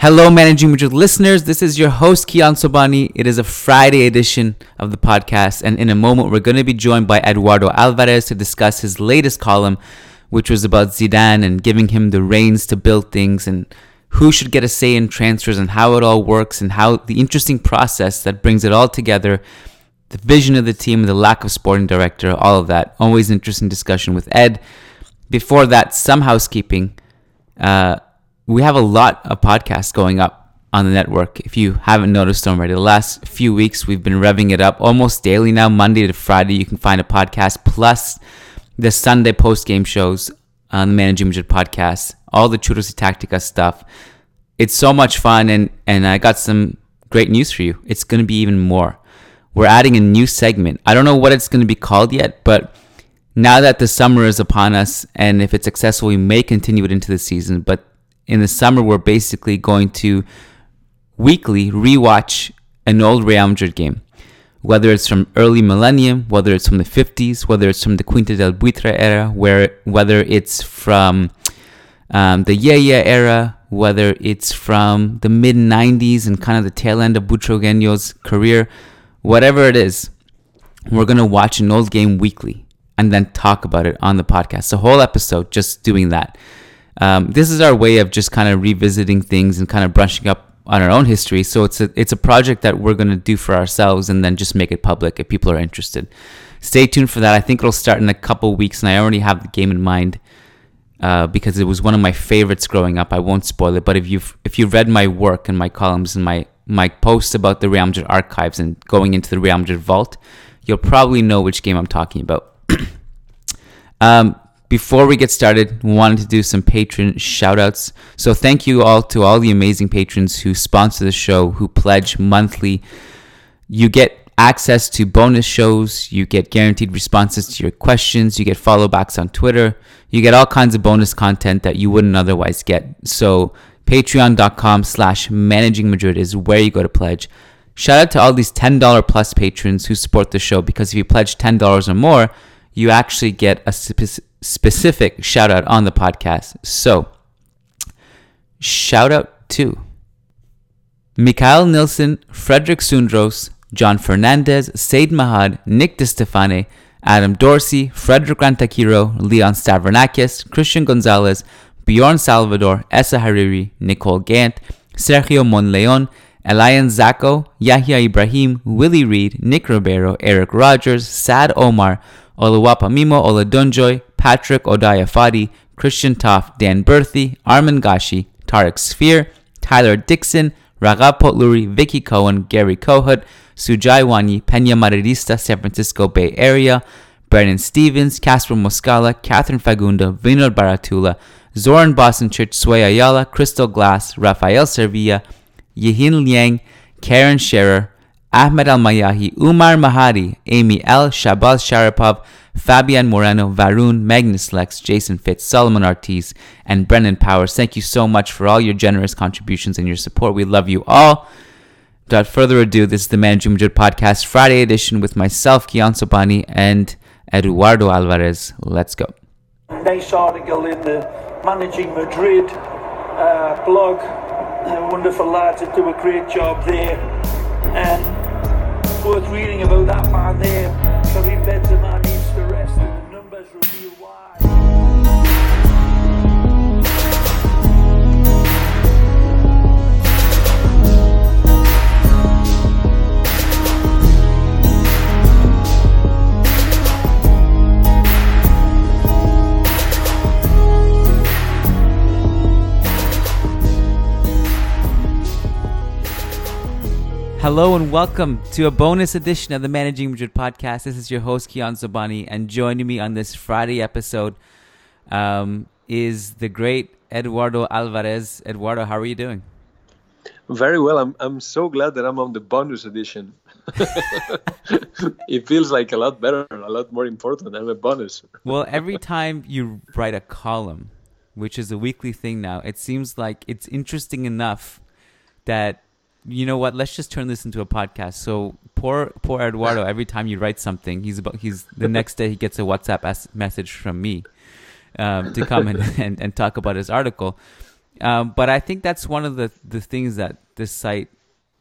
Hello, Managing Madrid listeners. This is your host, Kiyan Sobhani. It is a Friday edition of the podcast, and in a moment, we're going to be joined by Eduardo Alvarez to discuss his latest column, which was about Zidane and giving him the reins to build things and who should get a say in transfers and how it all works and how the interesting process that brings it all together, the vision of the team, the lack of sporting director, all of that. Always interesting discussion with Ed. Before that, some housekeeping. Uh, we have a lot of podcasts going up on the network. If you haven't noticed already, the last few weeks we've been revving it up almost daily now. Monday to Friday, you can find a podcast plus the Sunday post game shows on the Managing Madrid podcast, all the Churros y Tactica stuff. It's so much fun, and, and I got some great news for you. It's going to be even more. We're adding a new segment. I don't know what it's going to be called yet, but now that the summer is upon us, and if it's successful, we may continue it into the season. But in the summer, we're basically going to weekly rewatch an old Real Madrid game, whether it's from early millennium, whether it's from the 50s, whether it's from the Quinta del Buitre era, where whether it's from um, the Yé-yé era, whether it's from the mid 90s and kind of the tail end of Butragueño's career, whatever it is, we're going to watch an old game weekly and then talk about it on the podcast. The whole episode just doing that um, this is our way of just kind of revisiting things and kind of brushing up on our own history. So it's a it's a project that we're going to do for ourselves and then just make it public if people are interested. Stay tuned for that. I think it'll start in a couple weeks, and I already have the game in mind uh, because it was one of my favorites growing up. I won't spoil it, but if you've if you've read my work and my columns and my my posts about the Real archives and going into the Real vault, you'll probably know which game I'm talking about. um, before we get started, we wanted to do some patron shout outs. So thank you all to all the amazing patrons who sponsor the show, who pledge monthly. You get access to bonus shows, you get guaranteed responses to your questions, you get follow backs on Twitter, you get all kinds of bonus content that you wouldn't otherwise get. So patreon.com slash managing Madrid is where you go to pledge. Shout out to all these $10 plus patrons who support the show because if you pledge $10 or more, you actually get a specific specific shout out on the podcast. So, shout out to Mikhail Nilsson, Frederick Sundros, John Fernandez, Said Mahad, Nick DeStefane, Adam Dorsey, Frederick Rantakiro, Leon Stavronakis, Christian Gonzalez, Bjorn Salvador, Essa Hariri, Nicole Gant, Sergio Monleon, Elian Zacco, Yahya Ibrahim, Willie Reed, Nick Ribeiro, Eric Rogers, Sad Omar, Oluwapa Mimo Oladunjoy, Patrick Odaya Fadi, Christian Toff, Dan Berthy, Armin Gashi, Tarek Sphere, Tyler Dixon, Raga Potluri, Vicky Cohen, Gary Kohut, Sujai Wani, Pena Madridista, San Francisco Bay Area, Brennan Stevens, Casper Moscala, Catherine Fagunda, Vinod Baratula, Zoran Church, Sway Ayala, Crystal Glass, Rafael Servilla, Yihin Liang, Karen Scherer, Ahmed Al Mayahi, Umar Mahadi, Amy L, Shabaz Sharapov, Fabian Moreno, Varun, Magnus Lex, Jason Fitz, Solomon Ortiz, and Brennan Powers. Thank you so much for all your generous contributions and your support. We love you all. Without further ado, this is the Managing Madrid Podcast Friday edition with myself, Kiyan Sobhani, and Eduardo Alvarez. Let's go. Nice article in the Managing Madrid uh, blog. A wonderful lads that do a great job there. And worth reading about that man there, Karim Benzema. Hello and welcome to a bonus edition of the Managing Madrid podcast. This is your host Kiyan Sobhani, and joining me on this Friday episode um, is the great Eduardo Alvarez. Eduardo, how are you doing? Very well. I'm I'm so glad that I'm on the bonus edition. it feels like a lot better, a lot more important. I'm a bonus. well, every time you write a column, which is a weekly thing now, it seems like it's interesting enough that you know what? Let's just turn this into a podcast. So poor poor Eduardo. Every time you write something, he's about he's the next day he gets a WhatsApp as- message from me um, to come and, and, and talk about his article. Um, but I think that's one of the the things that this site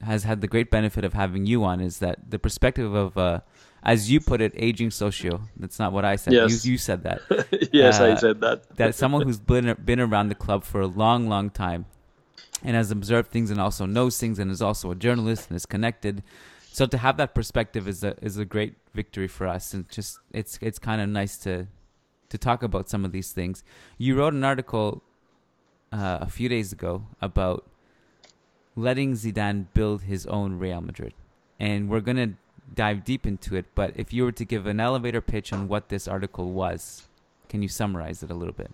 has had the great benefit of having you on is that the perspective of, uh, as you put it, aging socio. That's not what I said. Yes. You, you said that. yes, I Uh, said that. that someone who's been been around the club for a long, long time, and has observed things and also knows things and is also a journalist and is connected. So to have that perspective is a is a great victory for us, and just it's it's kind of nice to to talk about some of these things. You wrote an article uh, a few days ago about letting Zidane build his own Real Madrid, and we're gonna dive deep into it. But if you were to give an elevator pitch on what this article was, can you summarize it a little bit?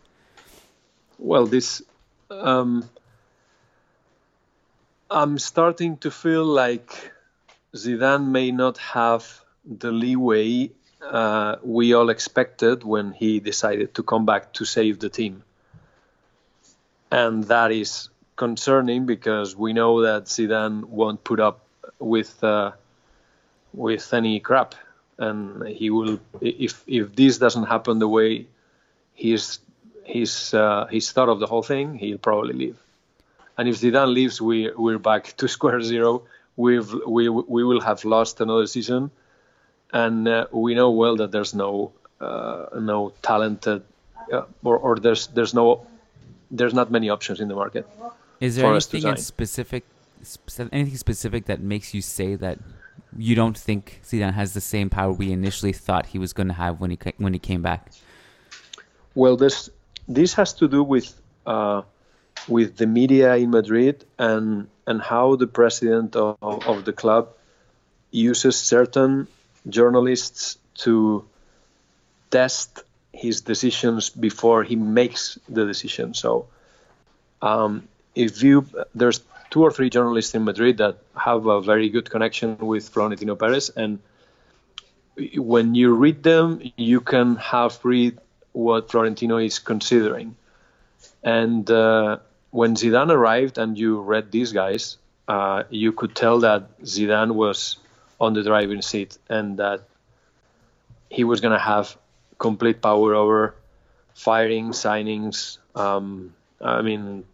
Well, this um, I'm starting to feel like Zidane may not have the leeway uh, we all expected when he decided to come back to save the team, and that is concerning because we know that Zidane won't put up with uh, with any crap, and he will if if this doesn't happen the way he's he's uh, he's thought of the whole thing, he'll probably leave. And if Zidane leaves, we we're back to square zero. We've we we will have lost another season, and uh, we know well that there's no uh, no talented uh, or or there's there's no there's not many options in the market. Is there for us to anything in specific, anything specific that makes you say that you don't think Zidane has the same power we initially thought he was going to have when he when he came back? Well, this this has to do with uh, with the media in Madrid and and how the president of, of the club uses certain journalists to test his decisions before he makes the decision. So, um, if you there's two or three journalists in Madrid that have a very good connection with Florentino Perez, and when you read them, you can have read what Florentino is considering. And uh, when Zidane arrived, and you read these guys, uh, you could tell that Zidane was on the driving seat, and that he was going to have complete power over firing, signings. Um, I mean,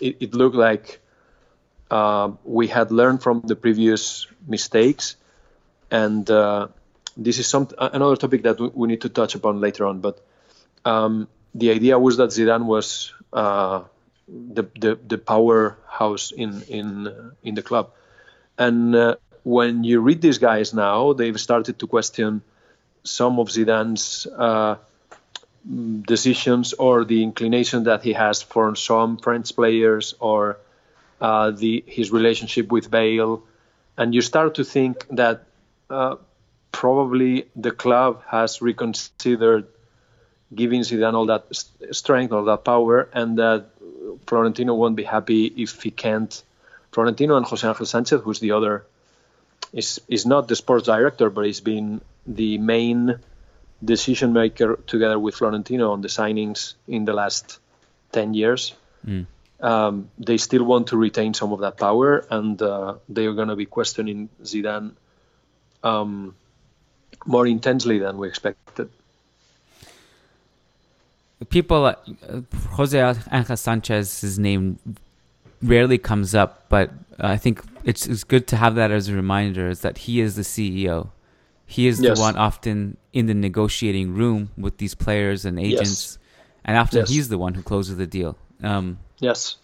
it, it looked like uh, we had learned from the previous mistakes, and uh, this is some another topic that we, need to touch upon later on. But um, the idea was that Zidane was uh, the, the the powerhouse in in uh, in the club, and uh, when you read these guys now, they've started to question some of Zidane's uh, decisions or the inclination that he has for some French players or uh, the his relationship with Bale, and you start to think that uh, probably the club has reconsidered giving Zidane all that strength, all that power, and that Florentino won't be happy if he can't. Florentino and Jose Angel Sanchez, who's the other, is is not the sports director, but he's been the main decision maker together with Florentino on the signings in the last ten years. Mm. Um, they still want to retain some of that power, and uh, they are going to be questioning Zidane um, more intensely than we expected. People, uh, Jose Angel Sanchez's name rarely comes up, but I think it's, it's good to have that as a reminder: is that he is the CEO. He is Yes. the one often in the negotiating room with these players and agents, and often Yes. he's the one who closes the deal. Um, Yes.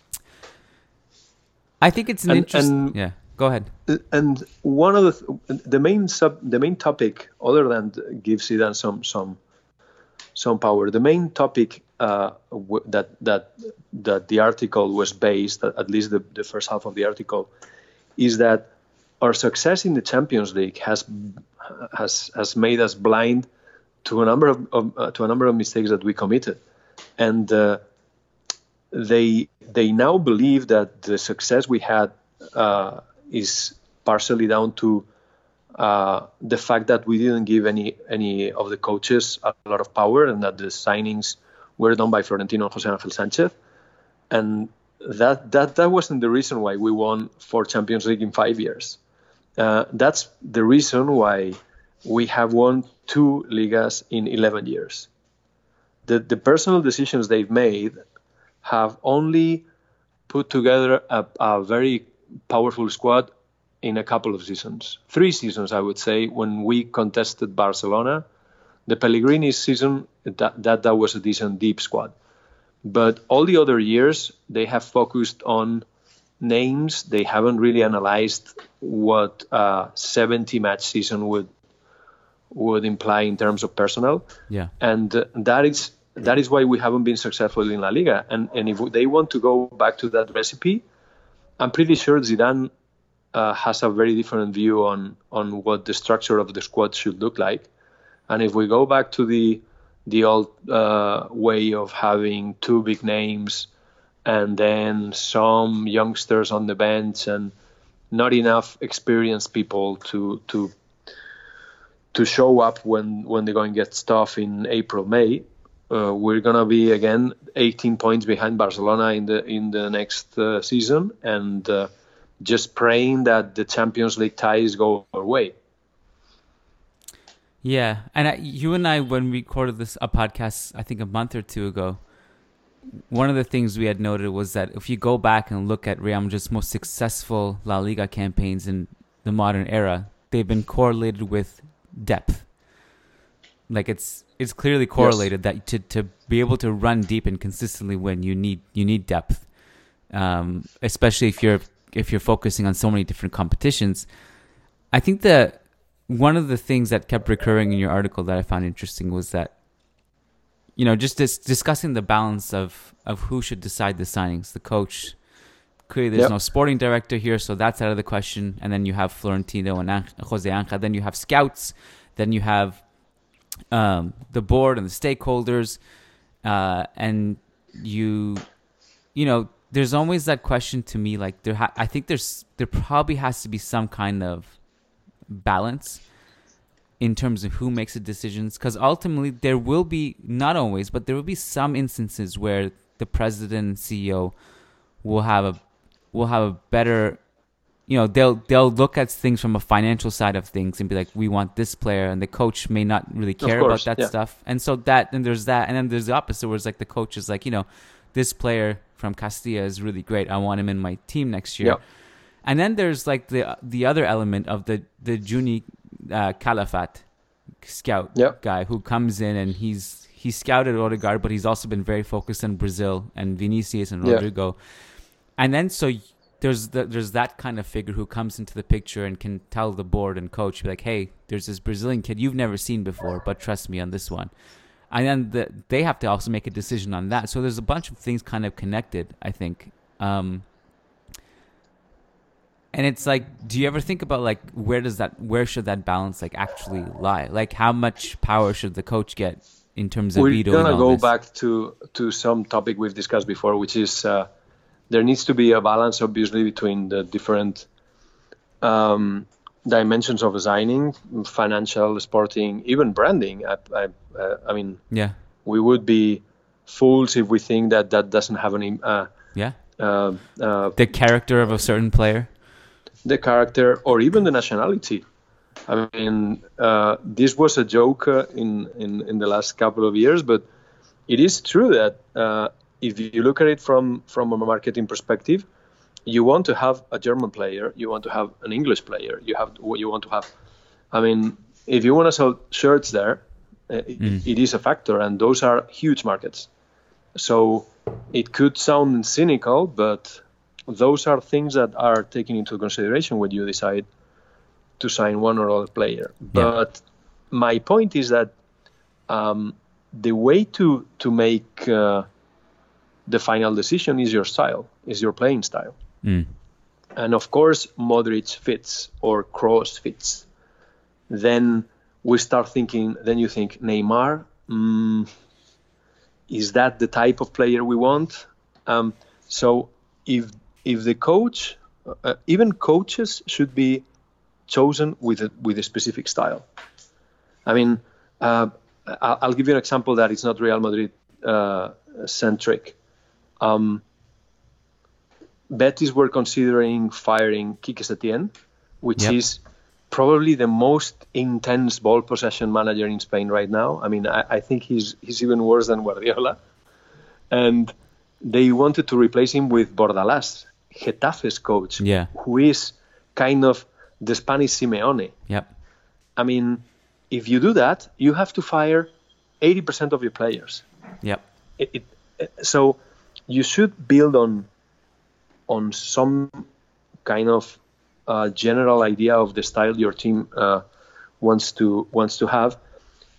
I think it's an interesting. Yeah, go ahead. and one of the th- the main sub the main topic other than give Zidane some some some power the main topic uh, w- that that that the article was based at least the, the first half of the article is that our success in the Champions League has has has made us blind to a number of, of uh, to a number of mistakes that we committed. And uh, they they now believe that the success we had uh, is partially down to uh, the fact that we didn't give any any of the coaches a lot of power and that the signings were done by Florentino and Jose Angel Sanchez, and that that that wasn't the reason why we won four Champions League in five years. Uh, that's the reason why we have won two Ligas in 11 years. The the personal decisions they've made have only put together a, a very powerful squad in a couple of seasons, three seasons, I would say, when we contested Barcelona. The Pellegrini season, that, that, that was a decent deep squad. But all the other years, they have focused on names. They haven't really analyzed what a 70 match season would would imply in terms of personnel. Yeah. And uh, that is that is why we haven't been successful in La Liga. And and if they want to go back to that recipe, I'm pretty sure Zidane uh, has a very different view on on what the structure of the squad should look like. And if we go back to the the old uh, way of having two big names and then some youngsters on the bench and not enough experienced people to to to show up when when they're going to get stuff in April May. Uh, we're gonna be again 18 points behind Barcelona in the in the next uh, season, and uh, just praying that the Champions League ties go our way. Yeah, and I, you and I, when we recorded this a podcast, I think a month or two ago, one of the things we had noted was that if you go back and look at Real Madrid's most successful La Liga campaigns in the modern era, they've been correlated with depth. Like it's it's clearly correlated yes. that to, to be able to run deep and consistently win, you need you need depth, um, especially if you're if you're focusing on so many different competitions. I think that one of the things that kept recurring in your article that I found interesting was that you know, just dis- discussing the balance of of who should decide the signings, the coach. Clearly, there's yep. no sporting director here, so that's out of the question. And then you have Florentino and Jose Angel. Then you have scouts. Then you have um, the board and the stakeholders, uh, and you, you know, there's always that question to me. Like there, ha- I think there's there probably has to be some kind of balance in terms of who makes the decisions because ultimately there will be not always but there will be some instances where the president and ceo will have a will have a better you know they'll they'll look at things from a financial side of things and be like we want this player and the coach may not really care course, about that yeah. stuff and so that and there's that and then there's the opposite where it's like the coach is like you know this player from Castilla is really great I want him in my team next year and then there's like the the other element of the the Juni uh, Calafat scout yep. guy who comes in and he's he scouted Odegaard, but he's also been very focused on Brazil and Vinicius and Rodrigo. Yeah. And then so there's the, there's that kind of figure who comes into the picture and can tell the board and coach like, hey, there's this Brazilian kid you've never seen before, but trust me on this one. And then the, they have to also make a decision on that. So there's a bunch of things kind of connected, I think. Um, and it's like do you ever think about like where does that where should that balance like actually lie like how much power should the coach get in terms of we're gonna go this? back to to some topic we've discussed before which is uh, there needs to be a balance obviously between the different um, dimensions of designing financial sporting even branding. I, I, uh, I mean yeah. we would be fools if we think that that doesn't have any uh, yeah. uh, uh, the character of a certain player? The character or even the nationality. I mean, uh, this was a joke uh, in, in, in the last couple of years, but it is true that uh, if you look at it from, from a marketing perspective, you want to have a German player, you want to have an English player, you have you want to have. I mean, if you want to sell shirts there, uh, mm. it is a factor, and those are huge markets. So it could sound cynical, but those are things that are taken into consideration when you decide to sign one or other player. Yeah. But my point is that um, the way to to make uh, the final decision is your style, is your playing style. Mm. And of course, Modric fits or Kroos fits. Then we start thinking. Then you think Neymar. Mm, is that the type of player we want? Um, so if if the coach, uh, even coaches should be chosen with a, with a specific style. I mean, uh, I'll give you an example that is not Real Madrid uh, centric. Um, Betis were considering firing Quique Setien, which yep. is probably the most intense ball possession manager in Spain right now. I mean, I, I think he's he's even worse than Guardiola. And they wanted to replace him with Bordalas, Getafe's coach, Yeah. who is kind of the Spanish Simeone. Yep. I mean, if you do that, you have to fire 80% of your players. Yep. It, it, so you should build on on some kind of uh, general idea of the style your team uh, wants to wants to have,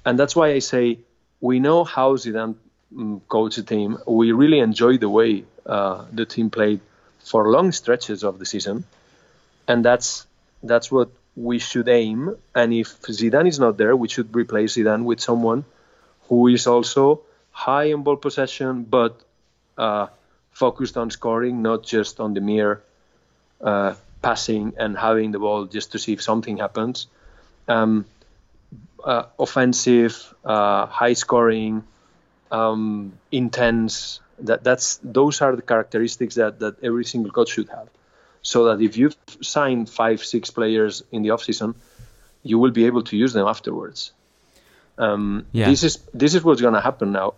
and that's why I say we know how Zidane mm, coached the team. We really enjoy the way uh, the team played for long stretches of the season, and that's that's what we should aim. And if Zidane is not there, we should replace Zidane with someone who is also high in ball possession, but uh, focused on scoring, not just on the mere uh, passing and having the ball just to see if something happens. Um, uh, offensive, uh, high scoring, um, intense. That that's those are the characteristics that that every single coach should have. So that if you sign five, six players in the offseason, you will be able to use them afterwards. Um, Yeah. This is this is what's going to happen now.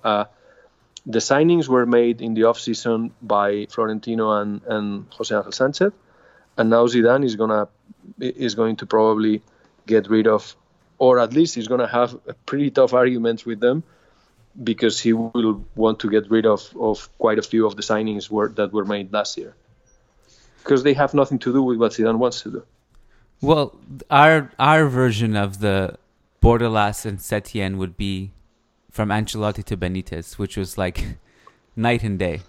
The signings were made in the off season by Florentino and, and Jose Angel Sanchez, and now Zidane is gonna is going to probably get rid of, or at least he's gonna have a pretty tough arguments with them, because he will want to get rid of, of quite a few of the signings were, that were made last year, because they have nothing to do with what Zidane wants to do. Well, our our version of the Bordalas and Setien would be from Ancelotti to Benitez, which was like night and day.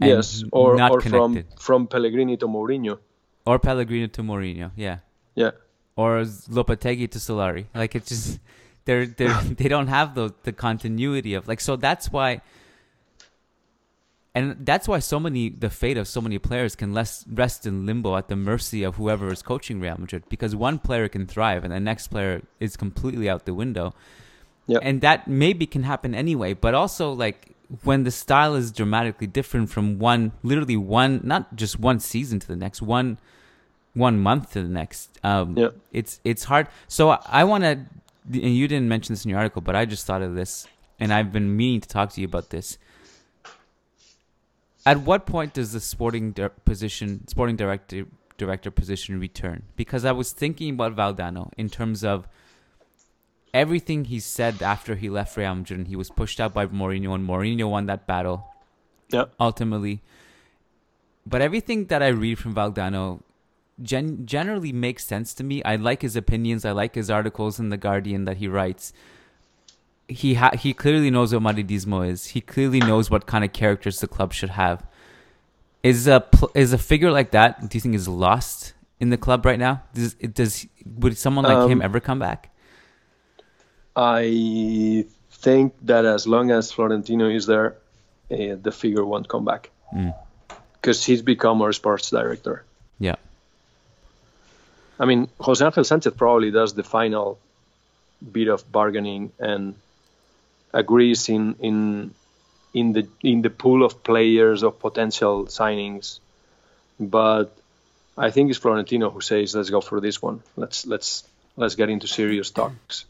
And yes, or not or from from Pellegrini to Mourinho. or Pellegrini to Mourinho, yeah, Yeah. or Lopetegui to Solari. Like it's just they're they they don't have the the continuity of like so that's why. And that's why so many the fate of so many players can less rest in limbo at the mercy of whoever is coaching Real Madrid because one player can thrive and the next player is completely out the window. Yep. And that maybe can happen anyway, but also like when the style is dramatically different from one literally one not just one season to the next, one one month to the next. Um Yeah. it's it's hard. So I, I want to and you didn't mention this in your article, but I just thought of this and I've been meaning to talk to you about this. At what point does the sporting di- position, sporting director director position return? Because I was thinking about Valdano in terms of everything he said after he left Real Madrid. He was pushed out by Mourinho, and Mourinho won that battle Yeah. ultimately. But everything that I read from Valdano gen- generally makes sense to me. I like his opinions. I like his articles in the Guardian that he writes. He ha- he clearly knows what Madridismo is. He clearly knows what kind of characters the club should have. Is a pl- is a figure like that? Do you think is lost in the club right now? Does does would someone like him Um, ever come back? I think that as long as Florentino is there, uh, the figure won't come back Mm. because he's become our sports director. Yeah, I mean, Jose Angel Sanchez probably does the final bit of bargaining and agrees in in in the in the pool of players of potential signings, but I think it's Florentino who says, "Let's go for this one. Let's let's let's get into serious talks,"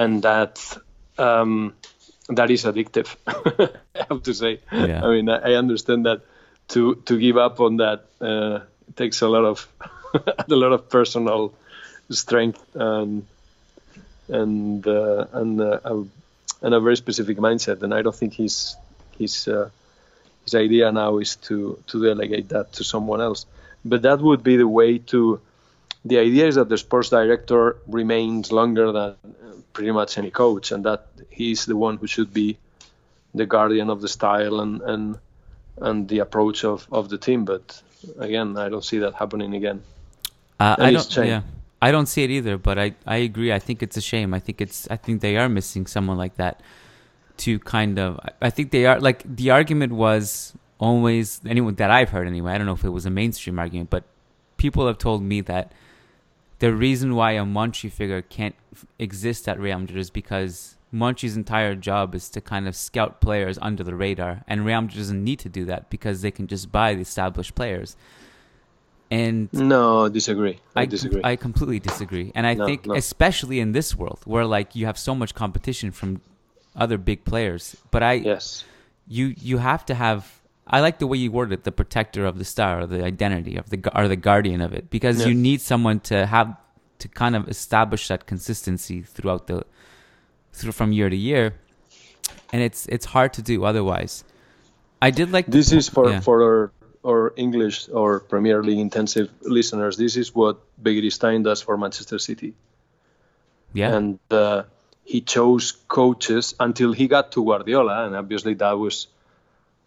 and that um, that is addictive. I have to say. Yeah. I mean, I understand that to to give up on that uh, takes a lot of a lot of personal strength and and uh, and uh, a, and a very specific mindset. And I don't think his his uh, his idea now is to to delegate that to someone else. But that would be the way to. The idea is that the sports director remains longer than uh, pretty much any coach, and that he's the one who should be the guardian of the style and and and the approach of, of the team. But again, I don't see that happening again. Uh, I don't. Yeah, I don't see it either. But I, I agree. I think it's a shame. I think it's. I think they are missing someone like that to kind of. I- I think they are like the argument was always anyone that I've heard anyway. I don't know if it was a mainstream argument, but people have told me that the reason why a Monchi figure can't f- exist at Real Madrid is because Monchi's entire job is to kind of scout players under the radar, and Real Madrid doesn't need to do that because they can just buy the established players. And No, disagree. I, I disagree. I completely disagree, and I No, think no. especially in this world where like you have so much competition from other big players. But I yes. you you have to have. I like the way you worded it, the protector of the star, or the identity of the or the guardian of it, because Yeah. you need someone to have to kind of establish that consistency throughout the through from year to year, and it's it's hard to do otherwise. I did like This is for yeah. for our, our English or Premier League intensive listeners. This is what Begiristain does for Manchester City, yeah and uh, he chose coaches until he got to Guardiola, and obviously that was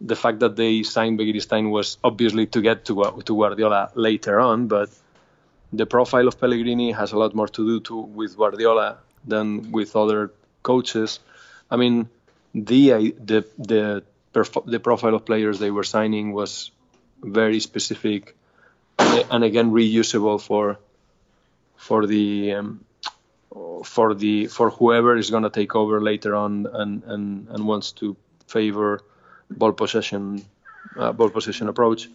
the fact that they signed Begiristain was obviously to get to to Guardiola later on, but the profile of Pellegrini has a lot more to do to with Guardiola than with other coaches. I mean, the the the the profile of players they were signing was very specific, and again reusable for for the um, for the for whoever is going to take over later on and and and wants to favor ball possession uh, ball possession approach.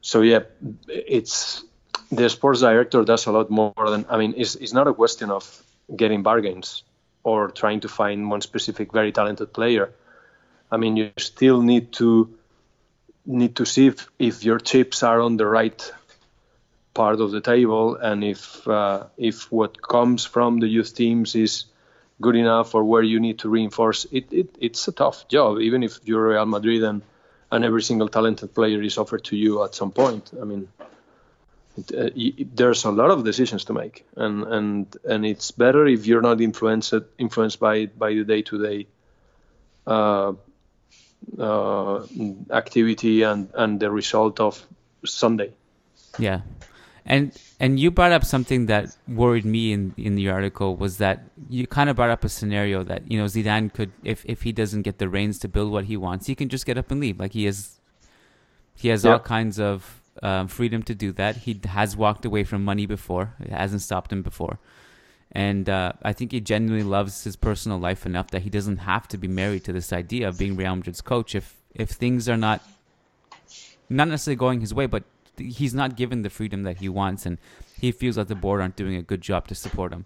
So yeah, it's the sports director does a lot more than I mean. It's, it's not a question of getting bargains or trying to find one specific very talented player. I mean, you still need to need to see if, if your chips are on the right part of the table and if uh, if what comes from the youth teams is good enough or where you need to reinforce it, it it's a tough job. Even if you're Real Madrid and and every single talented player is offered to you at some point I mean it, uh, there's a lot of decisions to make. And and and it's better if you're not influenced influenced by by the day to day activity and and the result of Sunday. Yeah, and and you brought up something that worried me in in the article was that you kind of brought up a scenario that you know Zidane could if if he doesn't get the reins to build what he wants, he can just get up and leave. Like he has, he has all kinds of um, freedom to do that. He has walked away from money before; it hasn't stopped him before. And uh, I think he genuinely loves his personal life enough that he doesn't have to be married to this idea of being Real Madrid's coach. If if things are not not necessarily going his way, but he's not given the freedom that he wants, and he feels that the board aren't doing a good job to support him.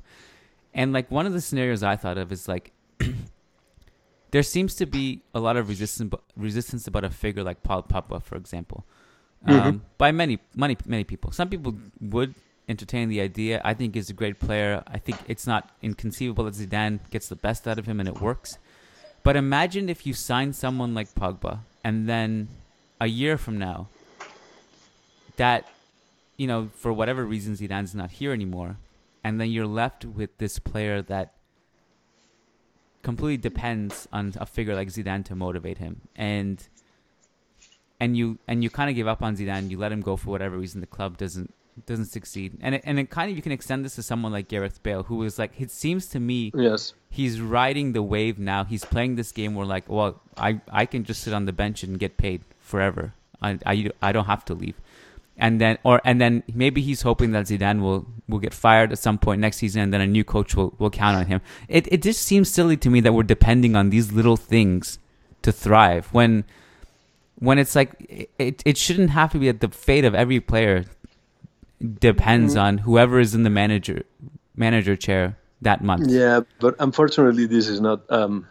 And like one of the scenarios I thought of is like there seems to be a lot of resistance resistance about a figure like Paul Pogba, for example, um, by many many many people. Some people would entertain the idea. I think he's a great player. I think it's not inconceivable that Zidane gets the best out of him and it works. But imagine if you sign someone like Pogba and then a year from now, that, you know, for whatever reason Zidane's not here anymore, and then you're left with this player that completely depends on a figure like Zidane to motivate him, and and you and you kind of give up on Zidane, you let him go for whatever reason the club doesn't doesn't succeed, and it, and it kind of you can extend this to someone like Gareth Bale, who is like it seems to me yes he's riding the wave now. He's playing this game where like, well, I I can just sit on the bench and get paid forever. I I, I don't have to leave. And then or and then maybe he's hoping that Zidane will will get fired at some point next season and then a new coach will, will count on him. It it just seems silly to me that we're depending on these little things to thrive when when it's like it it shouldn't have to be that the fate of every player depends on whoever is in the manager manager chair that month. Yeah, but unfortunately, this is not um,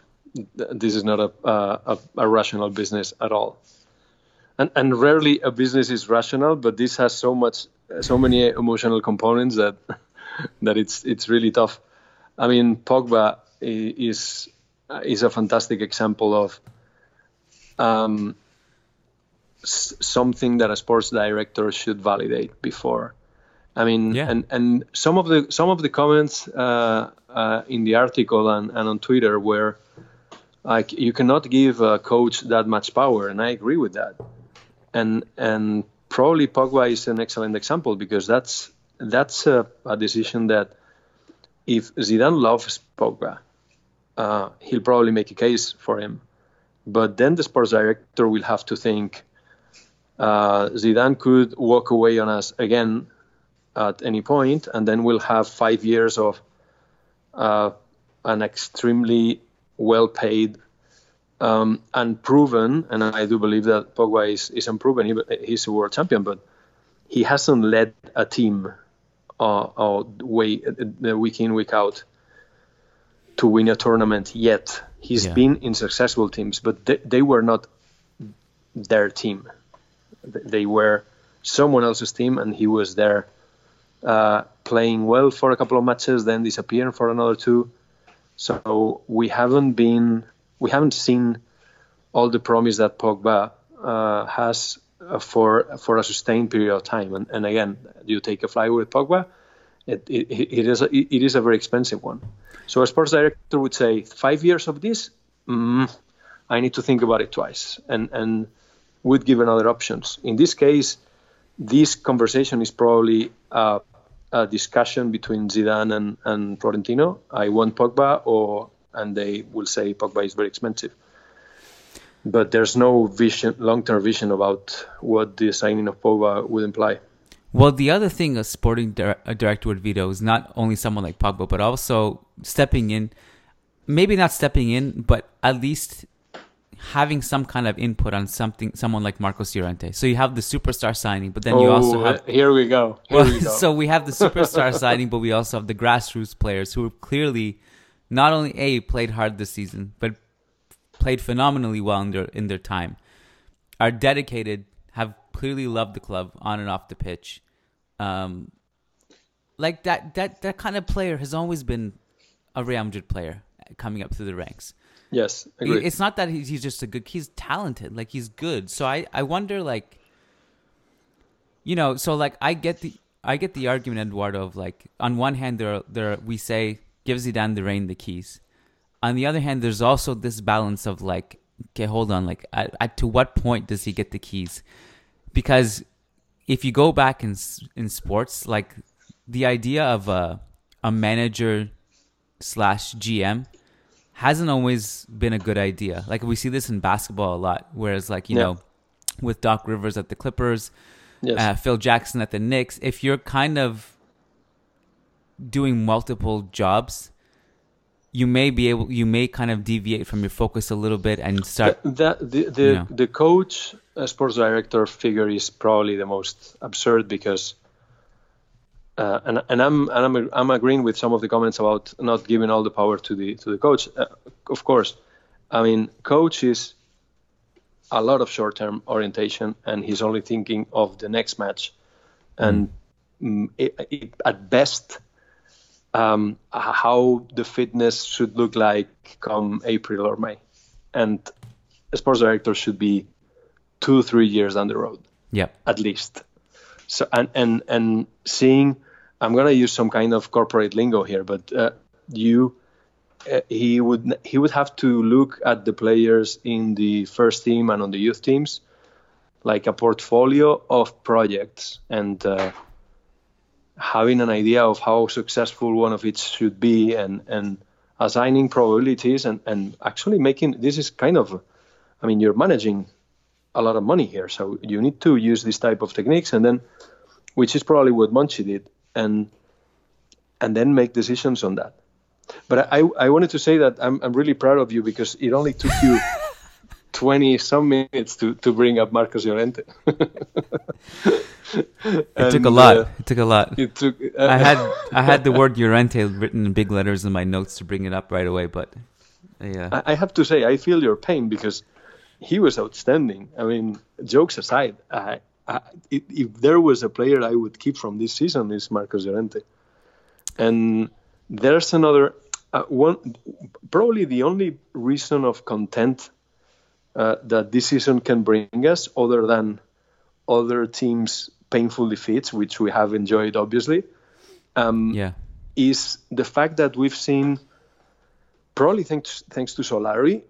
this is not a, uh, a a rational business at all. And and rarely a business is rational, but this has so much so many emotional components that that it's it's really tough. I mean, Pogba is is a fantastic example of um, something that a sports director should validate before. I mean, Yeah. and and some of the some of the comments uh, uh, in the article and, and on Twitter were like, you cannot give a coach that much power, and I agree with that. And and probably Pogba is an excellent example because that's that's a, a decision that if Zidane loves Pogba, uh, he'll probably make a case for him. But then the sports director will have to think uh, Zidane could walk away on us again at any point, and then we'll have five years of uh, an extremely well-paid um, and and I do believe that Pogba is, is unproven. He, he's a world champion, but he hasn't led a team uh, uh, way, uh, week in, week out to win a tournament yet. He's Yeah. been in successful teams, but they, they were not their team. They were someone else's team, and he was there uh, playing well for a couple of matches, then disappearing for another two. So we haven't been, we haven't seen all the promise that Pogba uh, has uh, for for a sustained period of time. And, and again, you take a fly with Pogba, it, it, it is a, it is a very expensive one. So a sports director would say five years of this, mm, I need to think about it twice, and and would give another options. In this case, this conversation is probably uh, a discussion between Zidane and, and Florentino. I want Pogba, or and they will say Pogba is very expensive. But there's no vision, long-term vision about what the signing of Pogba would imply. Well, the other thing a sporting a director would veto is not only someone like Pogba, but also stepping in. Maybe not stepping in, but at least having some kind of input on something. Someone like Marcos Llorente. So you have the superstar signing, but then you also Oh, have. here we go. Here Well, we go. so we have the superstar signing, but we also have the grassroots players who have clearly not only a played hard this season, but played phenomenally well in their in their time. Are dedicated, have clearly loved the club on and off the pitch. Um, like that that that kind of player has always been a Real Madrid player coming up through the ranks. yes. It's not that he's, he's just a good. He's talented. Like he's good. So I I wonder like. You know, so like I get the I get the argument, Eduardo, of like on one hand there there we say give Zidane the reign the keys. On the other hand, there's also this balance of like, okay, hold on, like at, at to what point does he get the keys? Because if you go back in in sports, like the idea of a a manager slash GM hasn't always been a good idea. Like we see this in basketball a lot, whereas like you Yeah. know, with Doc Rivers at the Clippers, yes. uh, Phil Jackson at the Knicks, if you're kind of doing multiple jobs, you may be able, you may kind of deviate from your focus a little bit and start. Th- that the the, you know. the coach uh, sports director figure is probably the most absurd because uh, and and I'm and I'm I'm agreeing with some of the comments about not giving all the power to the to the coach. Uh, of course, I mean coach is a lot of short-term orientation and he's only thinking of the next match and mm, it, it, at best um, how the fitness should look like come April or May. And a sports director should be two three years down the road. Yeah. at least. So and and and seeing i'm going to use some kind of corporate lingo here but uh, you uh, he would he would have to look at the players in the first team and on the youth teams like a portfolio of projects. And uh, having an idea of how successful one of it should be and and assigning probabilities and and actually making this is kind of i mean you're managing a lot of money here. So you need to use this type of techniques and then which is probably what Monchi did and and then make decisions on that. But i i wanted to say that i'm, I'm really proud of you because it only took you 20 some minutes to to bring up marcos llorente It took a lot. it took a lot. it took uh, I had I had the word Llorente written in big letters in my notes to bring it up right away, but yeah, I I have to say, I feel your pain because he was outstanding. I mean, jokes aside, I, I, if, if there was a player I would keep from this season, is Marcos Llorente. And there's another uh, one, probably the only reason of content uh, that this season can bring us, other than other teams' painful defeats, which we have enjoyed, obviously. Um, yeah, is the fact that we've seen, probably thanks thanks to Solari,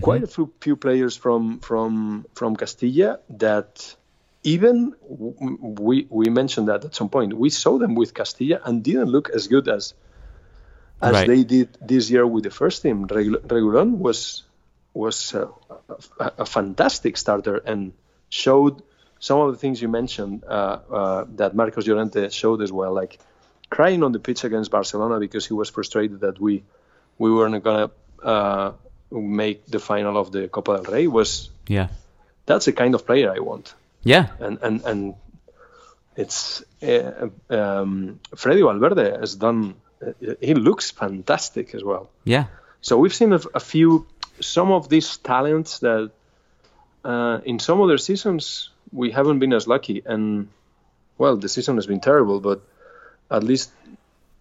quite a few, few players from from from Castilla that even w- we we mentioned that at some point we saw them with Castilla and didn't look as good as as Right. they did this year with the first team. Regu- Reguilón was was uh, a, a fantastic starter and showed some of the things you mentioned uh, uh, that Marcos Llorente showed as well, like crying on the pitch against Barcelona because he was frustrated that we we weren't gonna uh, make the final of the Copa del Rey. Was yeah, that's the kind of player I want, yeah. and and and it's uh, um, Freddy Valverde has done. He looks fantastic as well. Yeah. So we've seen a, a few, some of these talents that uh, in some other seasons we haven't been as lucky. And well, the season has been terrible, but at least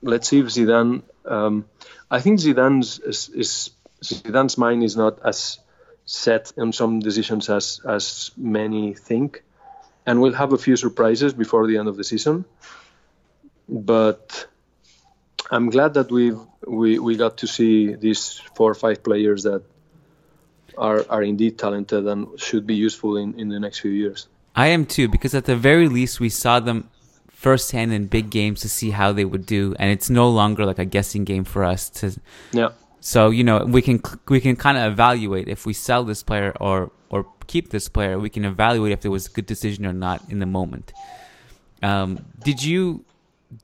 let's see if Zidane. Um, I think Zidane's is, is, Zidane's mind is not as set in some decisions as as many think, and we'll have a few surprises before the end of the season. But I'm glad that we we we got to see these four or five players that are are indeed talented and should be useful in in the next few years. I am too, because at the very least we saw them firsthand in big games to see how they would do, and it's no longer like a guessing game for us to. Yeah. So you know we can we can kind of evaluate if we sell this player or or keep this player. We can evaluate if it was a good decision or not in the moment. Um, did you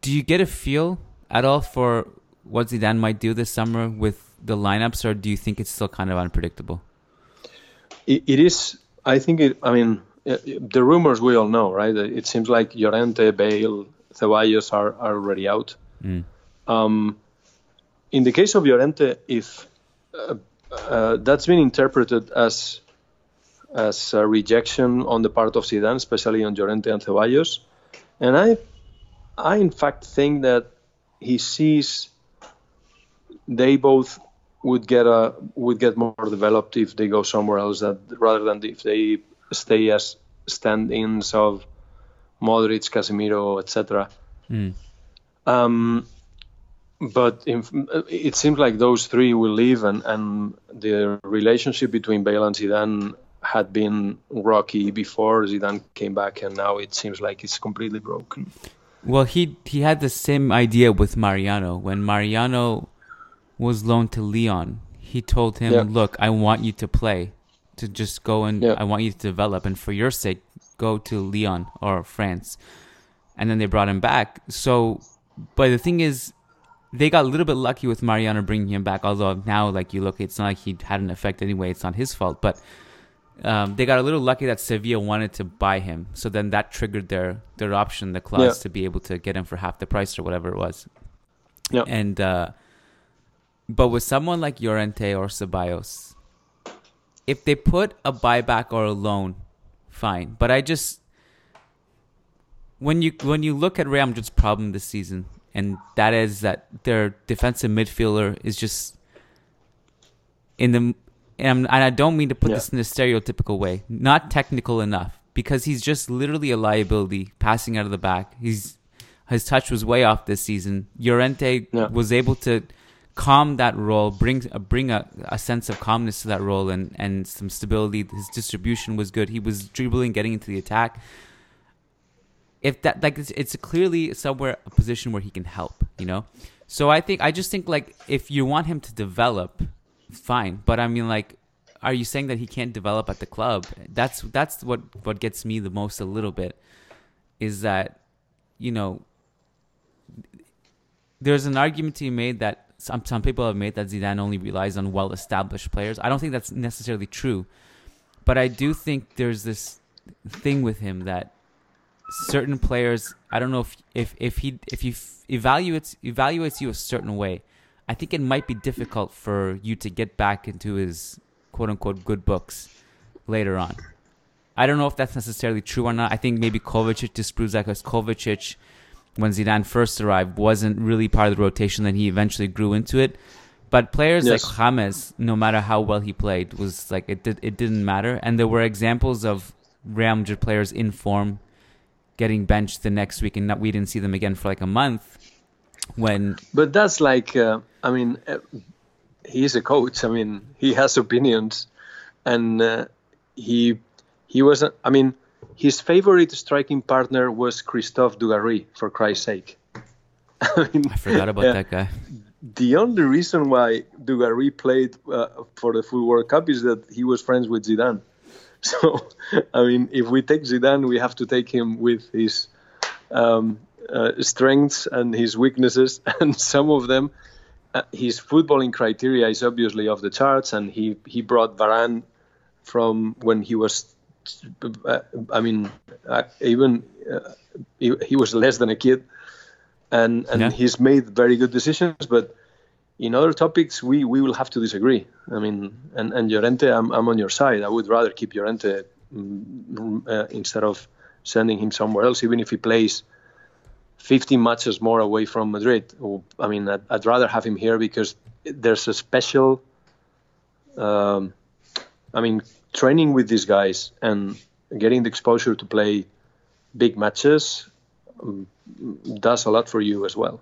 do you get a feel at all for what Zidane might do this summer with the lineups, or do you think it's still kind of unpredictable? it, it is. I think it. I mean, the rumors we all know, right? It seems like Llorente, Bale, Ceballos are, are already out. Mm. Um, in the case of Llorente, if uh, uh, that's been interpreted as as a rejection on the part of Zidane, especially on Llorente and Ceballos, and I, I in fact think that he sees they both would get a would get more developed if they go somewhere else that rather than if they stay as stand-ins of Modric, Casemiro, etc. Mm. Um, but in, it seems like those three will leave, and, and the relationship between Bale and Zidane had been rocky before Zidane came back, and now it seems like it's completely broken. Well, he he had the same idea with Mariano when Mariano was loaned to Lyon. He told him, yeah. "Look, I want you to play, to just go and yeah. I want you to develop, and for your sake, go to Lyon or France." And then they brought him back. So, but the thing is, they got a little bit lucky with Mariano bringing him back. Although now, like you look, it's not like he had an effect anyway. It's not his fault, but. Um, they got a little lucky that Sevilla wanted to buy him, so then that triggered their their option, the clause yeah. to be able to get him for half the price or whatever it was. Yeah. And uh, but with someone like Llorente or Ceballos, if they put a buyback or a loan, fine. But I just when you when you look at Real Madrid's problem this season, and that is that their defensive midfielder is just in the and, I don't mean to put yeah. this in a stereotypical way, not technical enough because he's just literally a liability passing out of the back. He's his touch was way off this season. Llorente yeah. was able to calm that role, bring uh, bring a, a sense of calmness to that role and, and some stability. His distribution was good. He was dribbling, getting into the attack. If that like it's, it's clearly somewhere a position where he can help, you know. So I think I just think like if you want him to develop, fine. But I mean like, are you saying that he can't develop at the club? That's that's what what gets me the most a little bit, is that, you know. There's an argument to be made that some some people have made that Zidane only relies on well established players. I don't think that's necessarily true, but I do think there's this thing with him that certain players. I don't know if if if he if he evaluates evaluates you a certain way, I think it might be difficult for you to get back into his quote unquote good books later on. I don't know if that's necessarily true or not. I think maybe Kovacic disproves that because Kovacic when Zidane first arrived wasn't really part of the rotation. Then he eventually grew into it. But players yes. like James, no matter how well he played, was like it did it didn't matter. And there were examples of Real Madrid players in form getting benched the next week, and not, we didn't see them again for like a month. When but that's like uh, I mean, uh, he's a coach. I mean, he has opinions, and uh, he he wasn't. I mean, his favorite striking partner was Christophe Dugarry, for Christ's sake. I, mean, I forgot about yeah, that guy. The only reason why Dugarry played uh, for the full World Cup is that he was friends with Zidane. So, I mean, if we take Zidane, we have to take him with his um, uh, strengths and his weaknesses, and some of them. Uh, his footballing criteria is obviously off the charts, and he, he brought Varane from when he was I mean, even uh, he, he, was less than a kid, and and yeah. he's made very good decisions. But in other topics, we, we will have to disagree. I mean, and, and Llorente, I'm, I'm on your side. I would rather keep Llorente mm, uh, instead of sending him somewhere else, even if he plays 15 matches more away from Madrid. I mean, I'd, I'd rather have him here because there's a special. Um, I mean, training with these guys and getting the exposure to play big matches um, does a lot for you as well.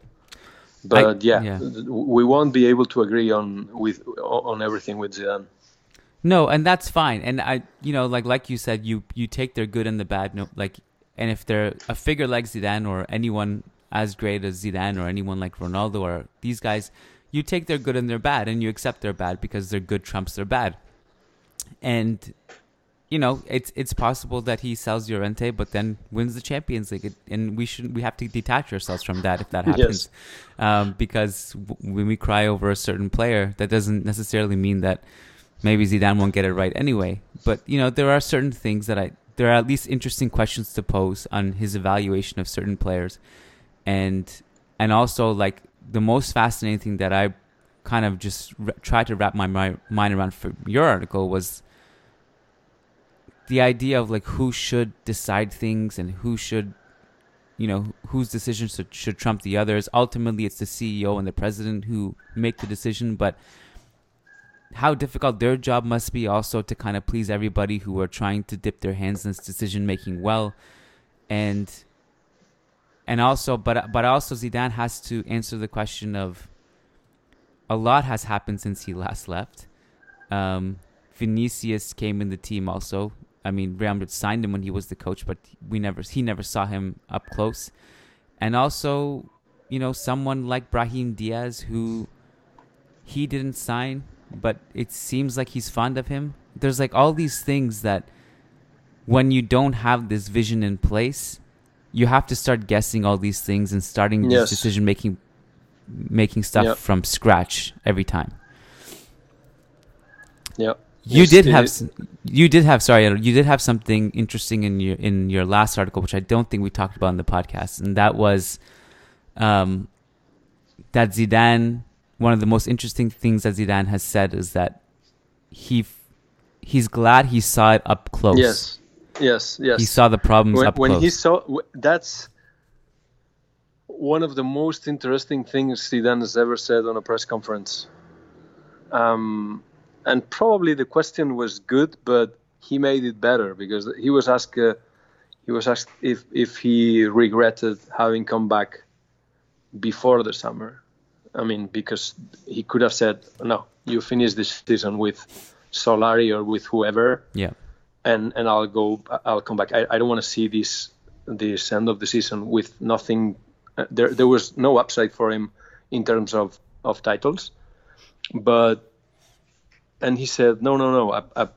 But I, yeah, yeah, we won't be able to agree on with on everything with Zidane. No, and that's fine. And I, you know, like like you said, you you take their good and the bad. No, like, and if they're a figure like Zidane or anyone as great as Zidane or anyone like Ronaldo or these guys, you take their good and their bad, and you accept their bad because their good trumps their bad. And you know, it's it's possible that he sells Llorente, but then wins the Champions League, and we should we have to detach ourselves from that if that happens, yes. um, because w- when we cry over a certain player, that doesn't necessarily mean that maybe Zidane won't get it right anyway. But you know, there are certain things that I there are at least interesting questions to pose on his evaluation of certain players, and and also like the most fascinating thing that I kind of just re- tried to wrap my, my mind around for your article was the idea of like who should decide things and who should you know whose decisions should, should trump the others. Ultimately it's the ceo and the president who make the decision but how difficult their job must be also to kind of please everybody who are trying to dip their hands in this decision making well. And and also but but also Zidane has to answer the question of a lot has happened since he last left um, Vinicius came in the team also I mean, Real Madrid signed him when he was the coach, but we never he never saw him up close. And also, you know, someone like Brahim Diaz who he didn't sign, but it seems like he's fond of him. There's like all these things that when you don't have this vision in place, you have to start guessing all these things and starting yes. this decision making making stuff yep. from scratch every time. Yep. You did have you did have sorry you did have something interesting in your in your last article which I don't think we talked about in the podcast and that was um, that Zidane one of the most interesting things that Zidane has said is that he he's glad he saw it up close. Yes. Yes yes. He saw the problems when, up when close. he saw that's one of the most interesting things Zidane has ever said on a press conference um, and probably the question was good, but he made it better because he was asked uh, he was asked if if he regretted having come back before the summer. I mean, because he could have said, "No, you finish this season with Solari or with whoever." Yeah. And and I'll go. I'll come back. I, I don't want to see this this end of the season with nothing. There there was no upside for him in terms of of titles, but and he said, "No, no, no, I, I,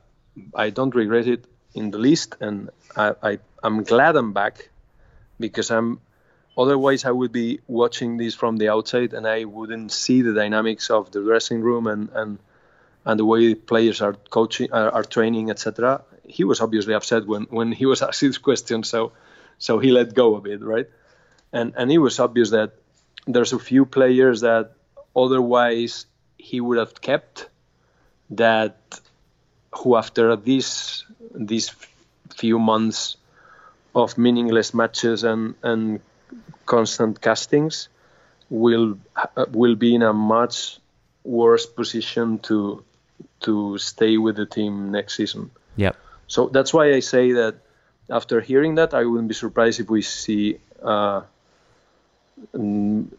I don't regret it in the least, and I, I, I'm glad I'm back because I'm. Otherwise, I would be watching this from the outside, and I wouldn't see the dynamics of the dressing room and and and the way players are coaching, are, are training, etc. He was obviously upset when when he was asked this question, so so he let go a bit, right? And and it was obvious that there's a few players that otherwise he would have kept that who after these these few months of meaningless matches and and constant castings will uh, will be in a much worse position to to stay with the team next season. Yep. So that's why I say that after hearing that, I wouldn't be surprised if we see uh,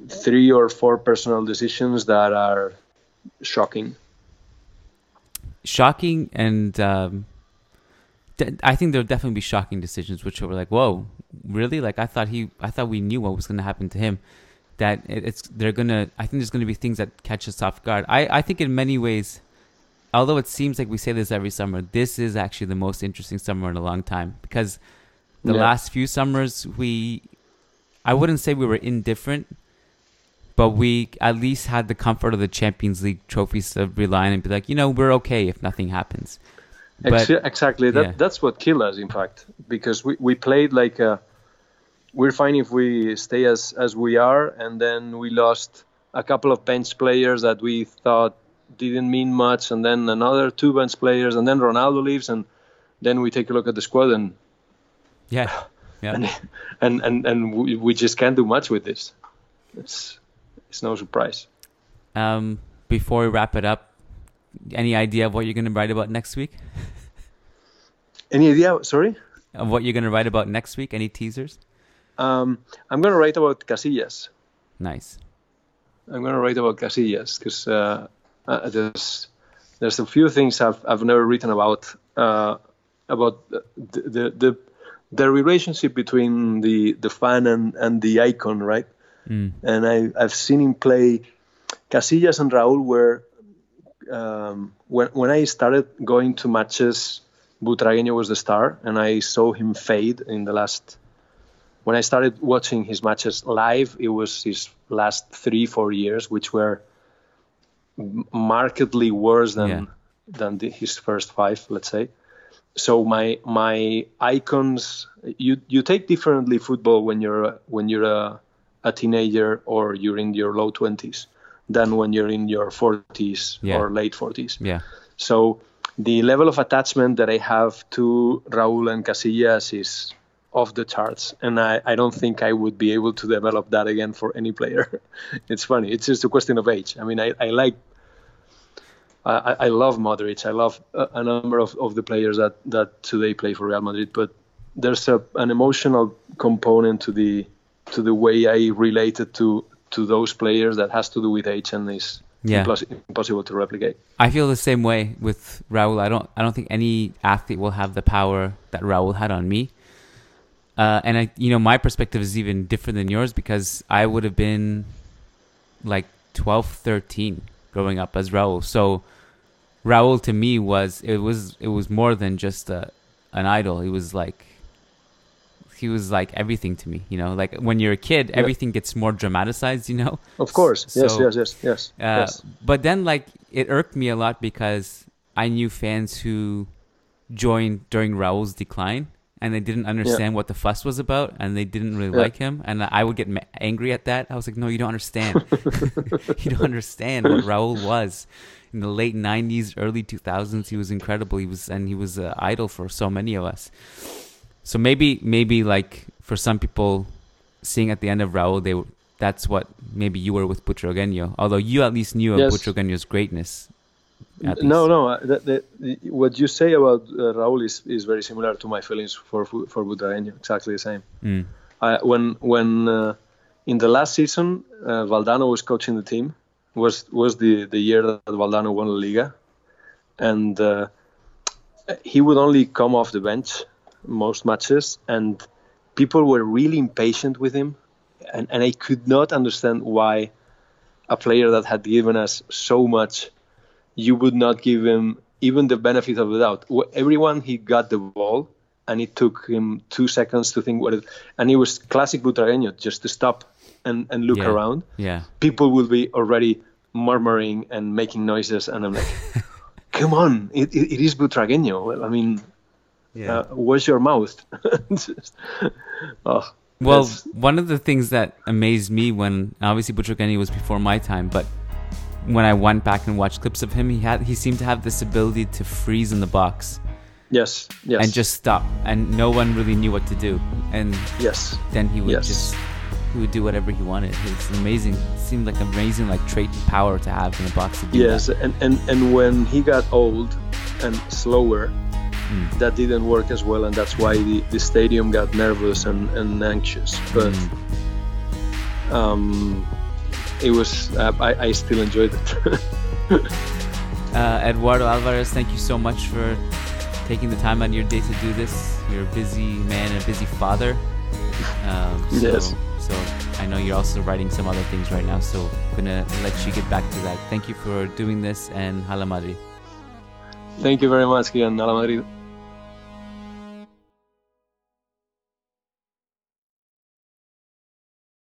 three or four personal decisions that are shocking shocking and um, I think there'll definitely be shocking decisions which were like, whoa, really? Like I thought he, I thought we knew what was going to happen to him. That it's they're gonna. I think there's going to be things that catch us off guard. I I think in many ways, although it seems like we say this every summer, this is actually the most interesting summer in a long time because the yeah. last few summers we, I wouldn't say we were indifferent, but we at least had the comfort of the Champions League trophies to rely on and be like, you know, we're okay if nothing happens. But, exactly. That, yeah. That's what killed us, in fact, because we, we played like a, we're fine if we stay as, as we are, and then we lost a couple of bench players that we thought didn't mean much, and then another two bench players, and then Ronaldo leaves, and then we take a look at the squad, and yeah, yeah, and and and, and we, we just can't do much with this. It's it's no surprise. Um, before we wrap it up, any idea of what you're going to write about next week? Any idea? Sorry. Of what you're going to write about next week? Any teasers? Um, I'm going to write about Casillas. Nice. I'm going to write about Casillas because uh, uh, there's there's a few things I've I've never written about uh, about the, the the the relationship between the the fan and and the icon, right? Mm. And I I've seen him play. Casillas and Raúl were um, when when I started going to matches. Butragueño was the star, and I saw him fade in the last. When I started watching his matches live, it was his last three four years, which were markedly worse than Yeah. than the, his first five, let's say. So my my icons, you you take differently football when you're a- when you're a, a teenager or you're in your low twenties than when you're in your forties Yeah. or late forties. Yeah. So the level of attachment that I have to Raúl and Casillas is off the charts, and I, I don't think I would be able to develop that again for any player. it's funny. It's just a question of age. I mean, I, I like. I, I love Modric. I love a, a number of, of the players that, that today play for Real Madrid, but there's a, an emotional component to the to the way I related to to those players that has to do with age and is Yeah. impos- impossible to replicate. I feel the same way with Raul. I don't I don't think any athlete will have the power that Raul had on me. Uh, and I you know my perspective is even different than yours because I would have been like 12, 13 growing up as Raul. So Raul to me was it was it was more than just a, an idol. He was like he was like everything to me, you know. Like when you're a kid, Yeah. everything gets more dramatized, you know. Of course. Yes, yes, yes, yes. Uh, yes. But then, like, it irked me a lot because I knew fans who joined during Raul's decline and they didn't understand what the fuss was about and they didn't really Yeah. like him. And I would get ma- angry at that. I was like, no, you don't understand. you don't understand what Raul was. In the late 90s, early 2000s, he was incredible. He was, and he was an idol for so many of us. So maybe, maybe like for some people, seeing at the end of Raul, they that's what maybe you were with Butragueño. Although you at least knew of Yes. Butragueño's greatness. No, no. uh, The, the, the, what you say about uh, Raúl is, is very similar to my feelings for for Butragueño. Exactly the same. Mm. I, when when uh, in the last season, uh, Valdano was coaching the team. Was was the, the year that Valdano won La Liga, and uh, he would only come off the bench most matches, and people were really impatient with him, and, and I could not understand why a player that had given us so much, you would not give him even the benefit of the doubt. Everyone he got the ball, and it took him two seconds to think what it, and he was classic Butragueño, just to stop and, and look Yeah. around. Yeah. People will be already murmuring and making noises, and I'm like, come on, it, it, it is Butragueño. Well, I mean, Yeah. uh, where's your mouth? Just- oh, Well, that's- one of the things that amazed me when obviously Butragueño was before my time, but when I went back and watched clips of him, he had he seemed to have this ability to freeze in the box yes, yes, and just stop, and no one really knew what to do, and yes, then he would Yes. just he would do whatever he wanted. It's amazing. It seemed like an amazing like trait and power to have in a box to do yes, that. and, and and when he got old and slower, Mm. that didn't work as well, and that's why the, the stadium got nervous and, and anxious. But Mm. um, it was uh, I, I still enjoyed it. Uh, Eduardo Alvarez, thank you so much for taking the time out of your day to do this. You're a busy man and a busy father. Um, so, Yes. So I know you're also writing some other things right now. So I'm gonna let you get back to that. Thank you for doing this and Hala Madrid. Thank you very much, Kiyan. Hala Madrid.